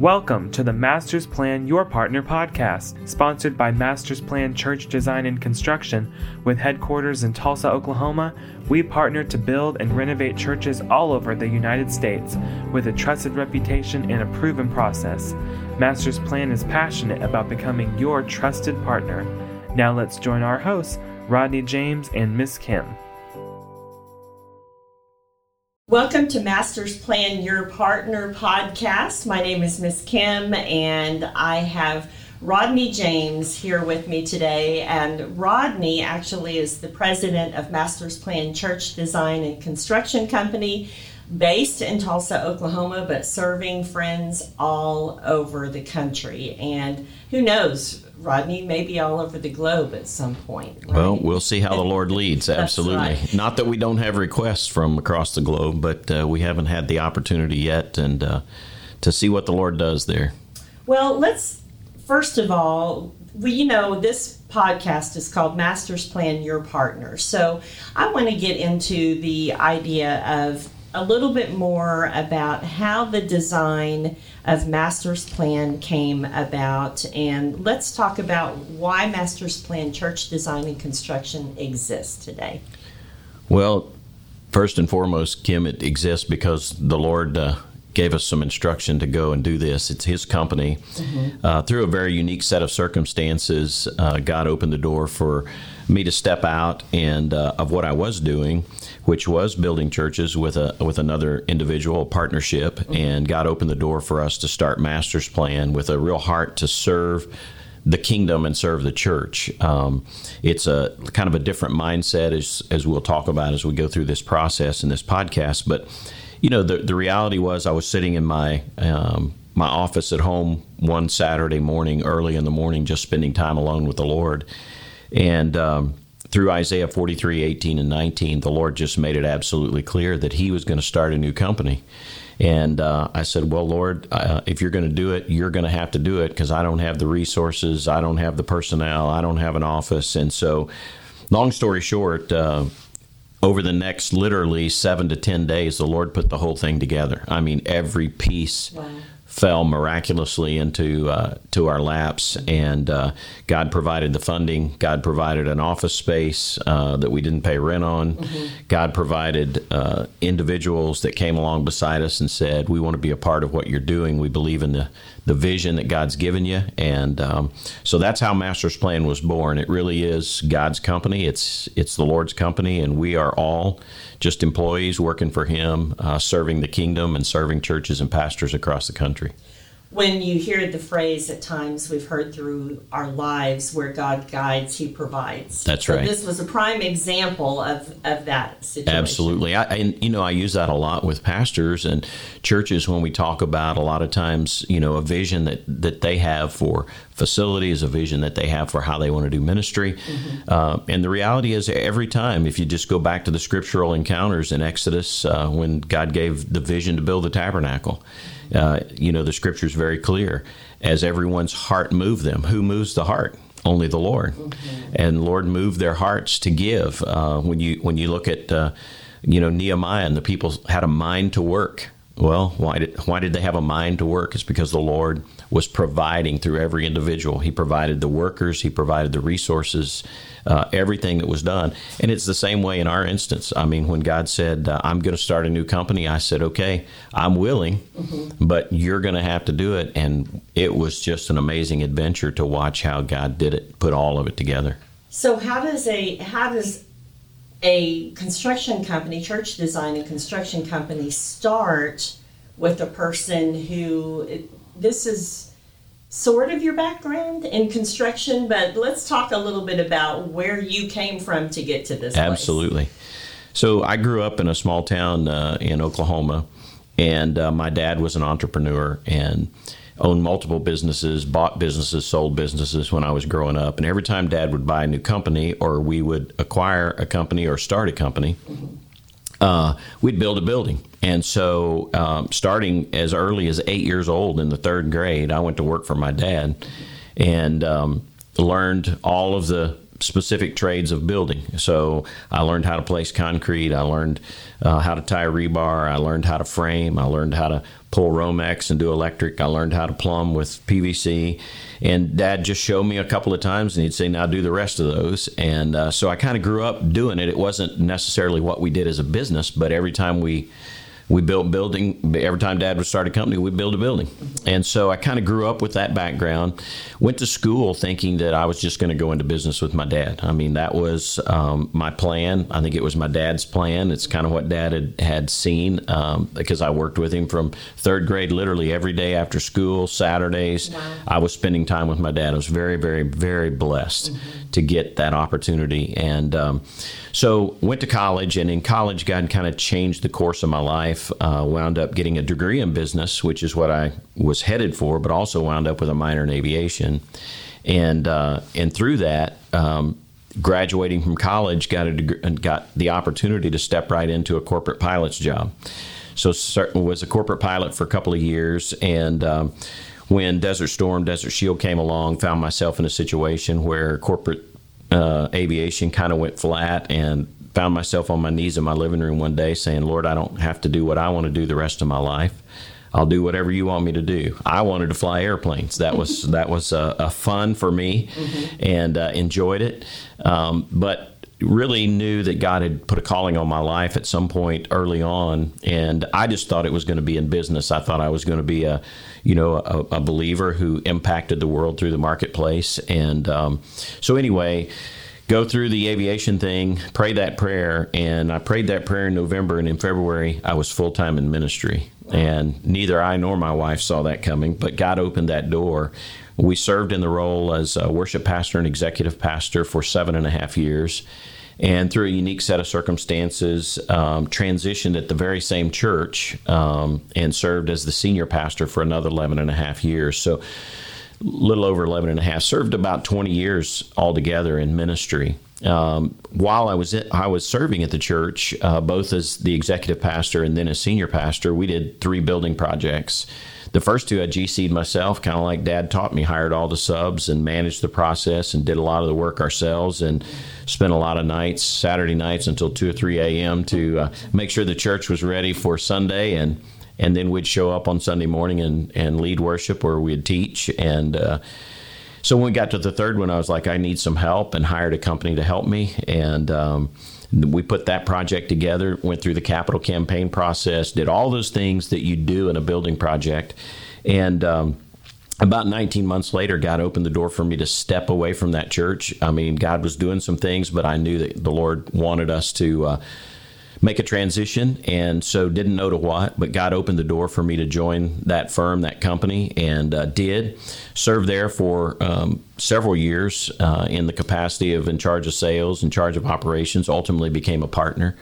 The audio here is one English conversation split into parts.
Welcome to the Masters Plan Your Partner podcast, sponsored by Masters Plan Church Design and Construction. With headquarters in Tulsa, Oklahoma, we partner to build and renovate churches all over the United States with a trusted reputation and a proven process. Masters Plan is passionate about becoming your trusted partner. Now let's join our hosts, Rodney James and Miss Kim. Welcome to Masters Plan Your Partner podcast. My name is Miss Kim, and I have Rodney James here with me today. And Rodney actually is the president of Masters Plan Church Design and Construction Company based in Tulsa, Oklahoma, but serving friends all over the country. And who knows, Rodney may be all over the globe at some point. Right? Well, we'll see how the Lord leads. Absolutely. Right. Not that we don't have requests from across the globe, but uh, we haven't had the opportunity yet, and uh, to see what the Lord does there. Well, let's first of all, we you know this podcast is called Masters Plan Your Partner. So I want to get into the idea of a little bit more about how the design of Master's Plan came about, and let's talk about why Master's Plan Church Design and Construction exists today. Well, first and foremost, Kim, it exists because the Lord uh, gave us some instruction to go and do this. It's His company. Mm-hmm. Uh, through a very unique set of circumstances, uh, God opened the door for me to step out and uh, of what I was doing, which was building churches with a with another individual partnership, mm-hmm. and God opened the door for us to start Master's Plan with a real heart to serve the kingdom and serve the church. Um, it's a kind of a different mindset as as we'll talk about as we go through this process in this podcast, but. You know, the, the reality was I was sitting in my um, my office at home one Saturday morning, early in the morning, just spending time alone with the Lord. And um, through Isaiah 43, 18, and 19, the Lord just made it absolutely clear that He was going to start a new company. And uh, I said, Well, Lord, uh, if you're going to do it, you're going to have to do it because I don't have the resources, I don't have the personnel, I don't have an office. And so, long story short, uh, over the next literally seven to 10 days, the Lord put the whole thing together. I mean, every piece. Wow fell miraculously into uh, to our laps, and uh, God provided the funding. God provided an office space uh, that we didn't pay rent on. Mm-hmm. God provided uh, individuals that came along beside us and said, "We want to be a part of what you're doing. We believe in the the vision that God's given you." And um, so that's how Master's Plan was born. It really is God's company. It's it's the Lord's company, and we are all just employees working for Him, uh, serving the kingdom and serving churches and pastors across the country when you hear the phrase at times we've heard through our lives where God guides, He provides. That's so right. This was a prime example of, of that situation. Absolutely. I, and, you know, I use that a lot with pastors and churches when we talk about a lot of times, you know, a vision that, that they have for facilities, a vision that they have for how they want to do ministry. Mm-hmm. Uh, and the reality is, every time, if you just go back to the scriptural encounters in Exodus, uh, when God gave the vision to build the tabernacle, uh, you know, the scripture is very clear. As everyone's heart moved them, who moves the heart? Only the Lord. Mm-hmm. And Lord moved their hearts to give. Uh, when you when you look at uh, you know Nehemiah and the people had a mind to work. Well, why did why did they have a mind to work? It's because the Lord was providing through every individual. He provided the workers, he provided the resources, uh, everything that was done. And it's the same way in our instance. I mean, when God said, uh, I'm going to start a new company, I said, okay, I'm willing, mm-hmm. but you're going to have to do it. And it was just an amazing adventure to watch how God did it, put all of it together. So how does a how does a construction company, church design and construction company start with a person who this is sort of your background in construction, but let's talk a little bit about where you came from to get to this. Absolutely. Place. So I grew up in a small town uh, in Oklahoma, and uh, my dad was an entrepreneur and owned multiple businesses, bought businesses, sold businesses when I was growing up. And every time dad would buy a new company or we would acquire a company or start a company, uh, we'd build a building. And so, um, starting as early as eight years old in the third grade, I went to work for my dad and um, learned all of the specific trades of building. So I learned how to place concrete. I learned uh, how to tie rebar. I learned how to frame. I learned how to pull Romex and do electric. I learned how to plumb with PVC. And Dad just showed me a couple of times, and he'd say, "Now do the rest of those." And uh, so I kind of grew up doing it. It wasn't necessarily what we did as a business, but every time we we built building every time dad would start a company we build a building. And so i kind of grew up with that background. Went to school thinking that i was just going to go into business with my dad. I mean that was um, my plan. I think it was my dad's plan. It's kind of what dad had, had seen um, because i worked with him from third grade literally every day after school saturdays. Wow. i was spending time with my dad. I was very very very blessed. Mm-hmm. To get that opportunity and um, so went to college, and in college, God kind of changed the course of my life. Uh, wound up getting a degree in business, which is what I was headed for, but also wound up with a minor in aviation. And uh, and through that, um, graduating from college, got a got the opportunity to step right into a corporate pilot's job. So was a corporate pilot for a couple of years, and um, when Desert Storm, Desert Shield came along, found myself in a situation where corporate uh, aviation kind of went flat and found myself on my knees in my living room one day saying, Lord, I don't have to do what I want to do the rest of my life. I'll do whatever you want me to do. I wanted to fly airplanes. That was that was a, a fun for me, mm-hmm. and uh, enjoyed it. Um, but really knew that God had put a calling on my life at some point early on, and I just thought it was going to be in business. I thought I was going to be a you know, a, a believer who impacted the world through the marketplace. And um, so, anyway, go through the aviation thing, pray that prayer, and I prayed that prayer in November, and in February I was full time in ministry, and neither I nor my wife saw that coming, but God opened that door. We served in the role as worship pastor and executive pastor for seven and a half years and through a unique set of circumstances, um, transitioned at the very same church um, and served as the senior pastor for another 11 and a half years. So, little over 11 and a half, served about 20 years altogether in ministry. Um, while I was I was serving at the church, uh, both as the executive pastor and then as senior pastor, we did three building projects the first two I GC'd myself, kind of like Dad taught me, hired all the subs and managed the process and did a lot of the work ourselves and spent a lot of nights, Saturday nights until 2 or 3 a.m. to uh, make sure the church was ready for Sunday. And, and then we'd show up on Sunday morning and, and lead worship where we'd teach. And uh, so when we got to the third one, I was like, I need some help and hired a company to help me. And, um, we put that project together, went through the capital campaign process, did all those things that you do in a building project. And um, about 19 months later, God opened the door for me to step away from that church. I mean, God was doing some things, but I knew that the Lord wanted us to. Uh, make a transition and so didn't know to what but god opened the door for me to join that firm that company and uh, did. Serve there for um, several years uh, in the capacity of in charge of sales in charge of operations ultimately became a partner.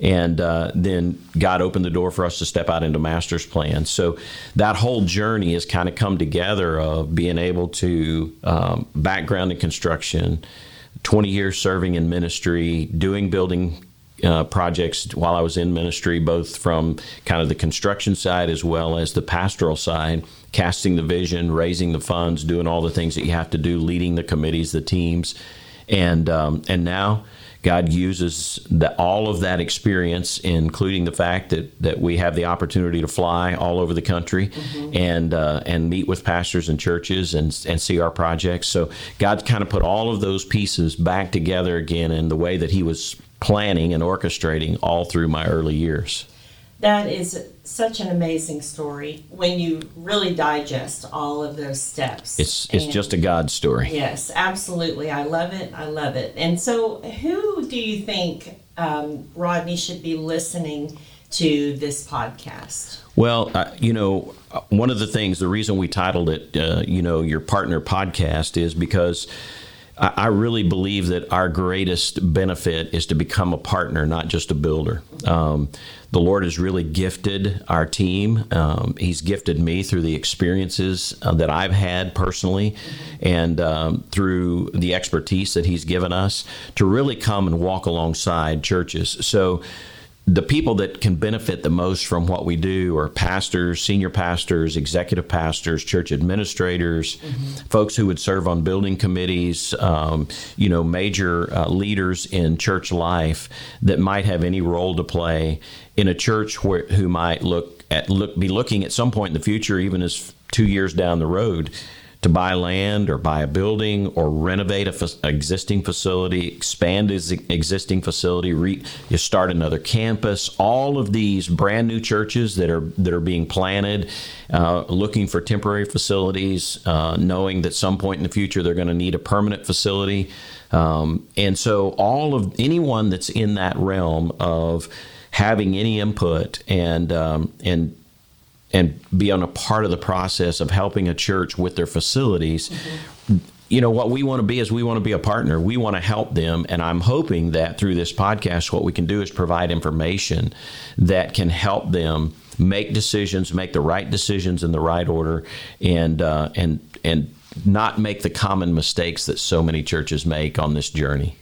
And uh, then god opened the door for us to step out into master's plan. So that whole journey has kind of come together of being able to um, background in construction 20 years serving in ministry doing building uh, projects while I was in ministry, both from kind of the construction side as well as the pastoral side, casting the vision, raising the funds, doing all the things that you have to do, leading the committees, the teams, and um, and now. God uses the, all of that experience, including the fact that, that we have the opportunity to fly all over the country mm-hmm. and uh, and meet with pastors and churches and and see our projects. So God kind of put all of those pieces back together again in the way that He was planning and orchestrating all through my early years. That is such an amazing story when you really digest all of those steps. It's it's and just a God story. Yes, absolutely. I love it. I love it. And so, who do you think um, Rodney should be listening to this podcast? Well, uh, you know, one of the things, the reason we titled it, uh, you know, your partner podcast, is because I really believe that our greatest benefit is to become a partner, not just a builder. Um, the Lord has really gifted our team. Um, he's gifted me through the experiences uh, that I've had personally and um, through the expertise that He's given us to really come and walk alongside churches. So, the people that can benefit the most from what we do are pastors, senior pastors, executive pastors, church administrators, mm-hmm. folks who would serve on building committees, um, you know, major uh, leaders in church life that might have any role to play in a church where, who might look at look be looking at some point in the future, even as two years down the road, to buy land or buy a building or renovate a fa- existing facility, expand his existing facility, re- you start another campus. All of these brand new churches that are that are being planted, uh, looking for temporary facilities, uh, knowing that some point in the future they're going to need a permanent facility, um, and so all of anyone that's in that realm of having any input and um, and and be on a part of the process of helping a church with their facilities. Mm-hmm. You know, what we want to be is we want to be a partner. We want to help them. And I'm hoping that through this podcast, what we can do is provide information that can help them make decisions, make the right decisions in the right order, and, uh, and, and not make the common mistakes that so many churches make on this journey.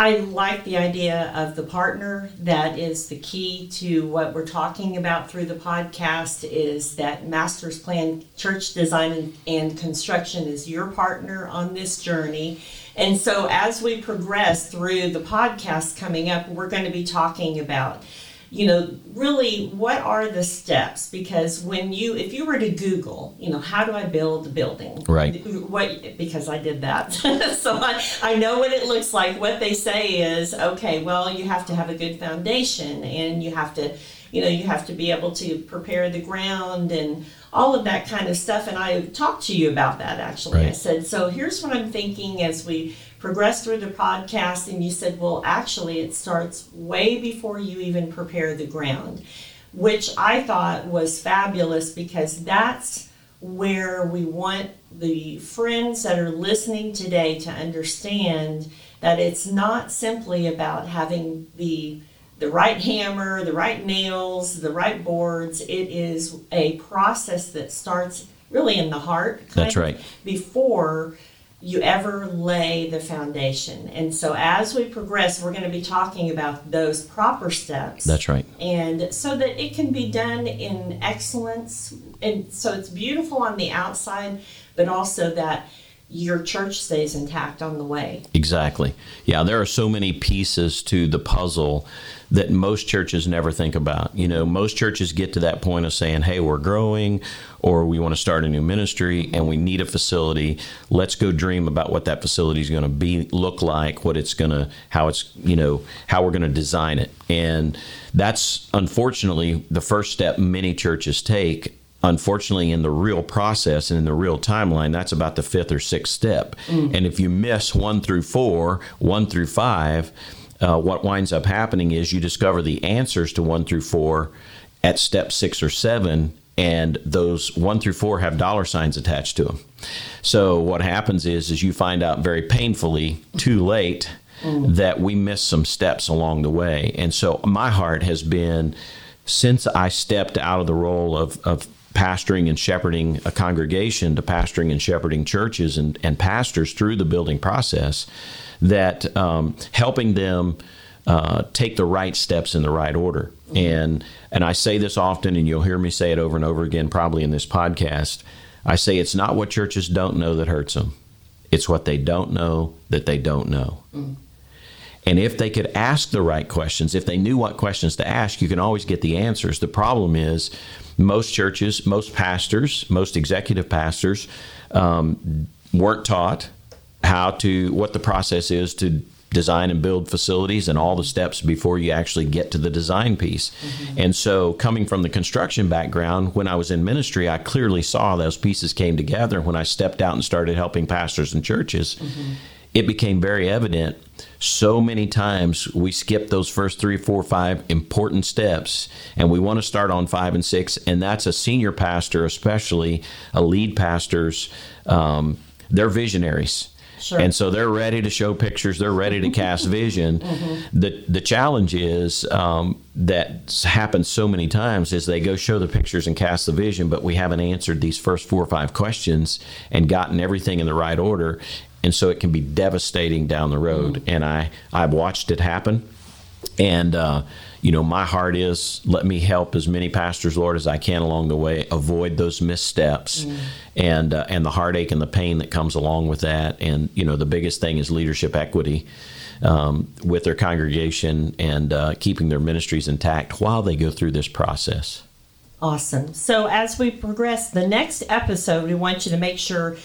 I like the idea of the partner. That is the key to what we're talking about through the podcast is that Master's Plan Church Design and, Construction is your partner on this journey. And so as we progress through the podcast coming up, we're going to be talking about you know, really what are the steps? Because when you, if you were to Google, you know, how do I build a building? Right. What, because I did that. so I, I know what it looks like. What they say is, okay, well, you have to have a good foundation and you have to, you know, you have to be able to prepare the ground and all of that kind of stuff. And I talked to you about that actually. Right. I said, so here's what I'm thinking as we progressed through the podcast and you said, well, actually, it starts way before you even prepare the ground, which I thought was fabulous because that's where we want the friends that are listening today to understand that it's not simply about having the the right hammer, the right nails, the right boards. It is a process that starts really in the heart. That's right. Before you ever lay the foundation. And so as we progress, we're going to be talking about those proper steps. That's right. And so that it can be done in excellence. And so it's beautiful on the outside, but also that your church stays intact on the way. Exactly. Yeah, there are so many pieces to the puzzle that most churches never think about. You know, most churches get to that point of saying, hey, we're growing or we want to start a new ministry and we need a facility. Let's go dream about what that facility is going to be, look like, what it's going to, how it's, you know, how we're going to design it. And that's unfortunately the first step many churches take unfortunately in the real process and in the real timeline that's about the fifth or sixth step mm. and if you miss one through four one through five uh, what winds up happening is you discover the answers to one through four at step six or seven, and those one through four have dollar signs attached to them. So what happens is, is you find out very painfully too late mm. that we missed some steps along the way. And so my heart has been since I stepped out of the role of, of pastoring and shepherding a congregation to pastoring and shepherding churches and, and pastors through the building process that um, helping them uh, take the right steps in the right order. And and I say this often, and you'll hear me say it over and over again, probably in this podcast. I say it's not what churches don't know that hurts them; it's what they don't know that they don't know. Mm. And if they could ask the right questions, if they knew what questions to ask, you can always get the answers. The problem is, most churches, most pastors, most executive pastors um, weren't taught how to what the process is to design and build facilities and all the steps before you actually get to the design piece. Mm-hmm. And so, coming from the construction background, when I was in ministry, I clearly saw those pieces came together. When I stepped out and started helping pastors and churches, mm-hmm. It became very evident. So many times we skip those first three, four, five important steps, and we want to start on five and six. And that's a senior pastor, especially a lead pastor's. Um, they're visionaries Sure. And so they're ready to show pictures. They're ready to cast vision. mm-hmm. The the challenge is um, that happens so many times is they go show the pictures and cast the vision, but we haven't answered these first four or five questions and gotten everything in the right order, and so it can be devastating down the road. Mm-hmm. And I I've watched it happen. And, uh, you know, my heart is let me help as many pastors, Lord, as I can along the way, avoid those missteps mm. and, uh, and the heartache and the pain that comes along with that. And, you know, the biggest thing is leadership equity. Um, with their congregation and uh, keeping their ministries intact while they go through this process. Awesome. So, as we progress, the next episode, we want you to make sure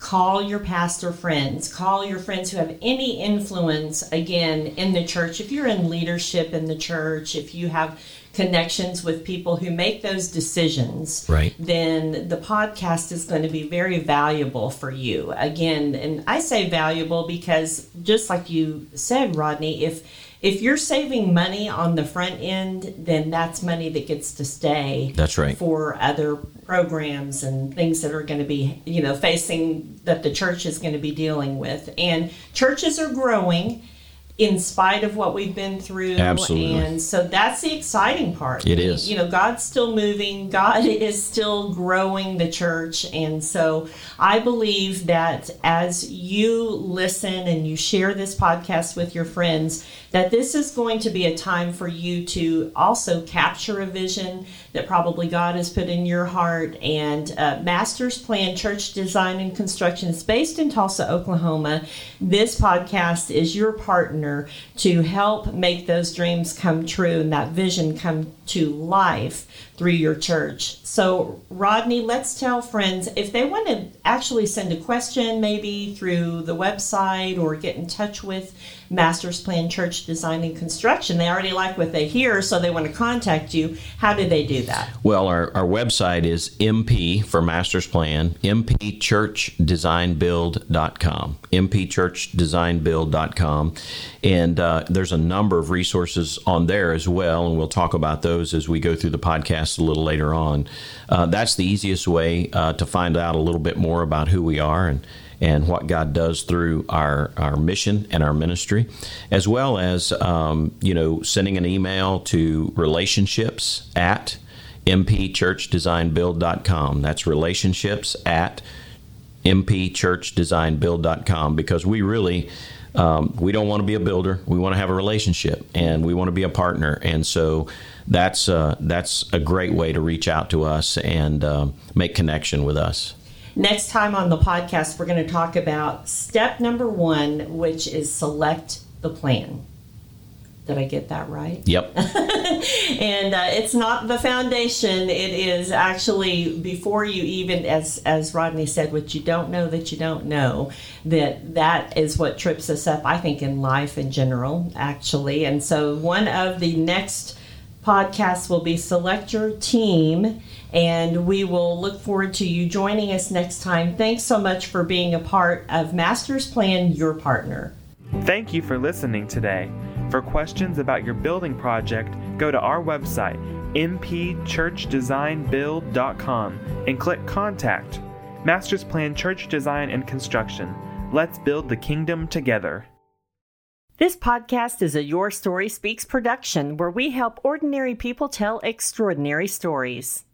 call your pastor friends. Call your friends who have any influence again in the church. If you're in leadership in the church if you have connections with people who make those decisions right. then the podcast is going to be very valuable for you. Again and i say valuable because just like you said rodney if if you're saving money on the front end, then that's money that gets to stay. That's right. For other programs and things that are going to be, you know, facing that the church is going to be dealing with. And churches are growing in spite of what we've been through. Absolutely. And so that's the exciting part. It is. You know, God's still moving, God is still growing the church. And so I believe that as you listen and you share this podcast with your friends, that this is going to be a time for you to also capture a vision that probably God has put in your heart. And uh, Master's Plan Church Design and Construction is based in Tulsa, Oklahoma. This podcast is your partner to help make those dreams come true and that vision come to life through your church. So, Rodney, let's tell friends if they want to actually send a question, maybe through the website or get in touch with Master's Plan Church Design and Construction. They already like what they hear, so they want to contact you. How do they do that? Well, our, our website is MP for Master's Plan, mpchurchdesignbuild.com, mpchurchdesignbuild.com. And uh, there's a number of resources on there as well, and we'll talk about those as we go through the podcast a little later on. Uh, that's the easiest way uh, to find out a little bit more about who we are and and what God does through our, our mission and our ministry, as well as um, you know sending an email to relationships at mpchurchdesignbuild.com. That's relationships at mpchurchdesignbuild.com because we really um, we don't want to be a builder. We want to have a relationship, and we want to be a partner. And so that's uh, that's a great way to reach out to us and uh, make connection with us. Next time on the podcast, we're going to talk about step number one, which is select the plan. Did I get that right? Yep. and uh, it's not the foundation. It is actually before you even, as as Rodney said, what you don't know that you don't know. That that is what trips us up. I think in life in general, actually. And so one of the next podcasts will be select your team and we will look forward to you joining us next time. Thanks so much for being a part of Master's Plan Your Partner. Thank you for listening today. For questions about your building project, go to our website, mpchurchdesignbuild.com, and click Contact. Master's Plan Church Design and Construction. Let's build the kingdom together. This podcast is a Your Story Speaks production where we help ordinary people tell extraordinary stories.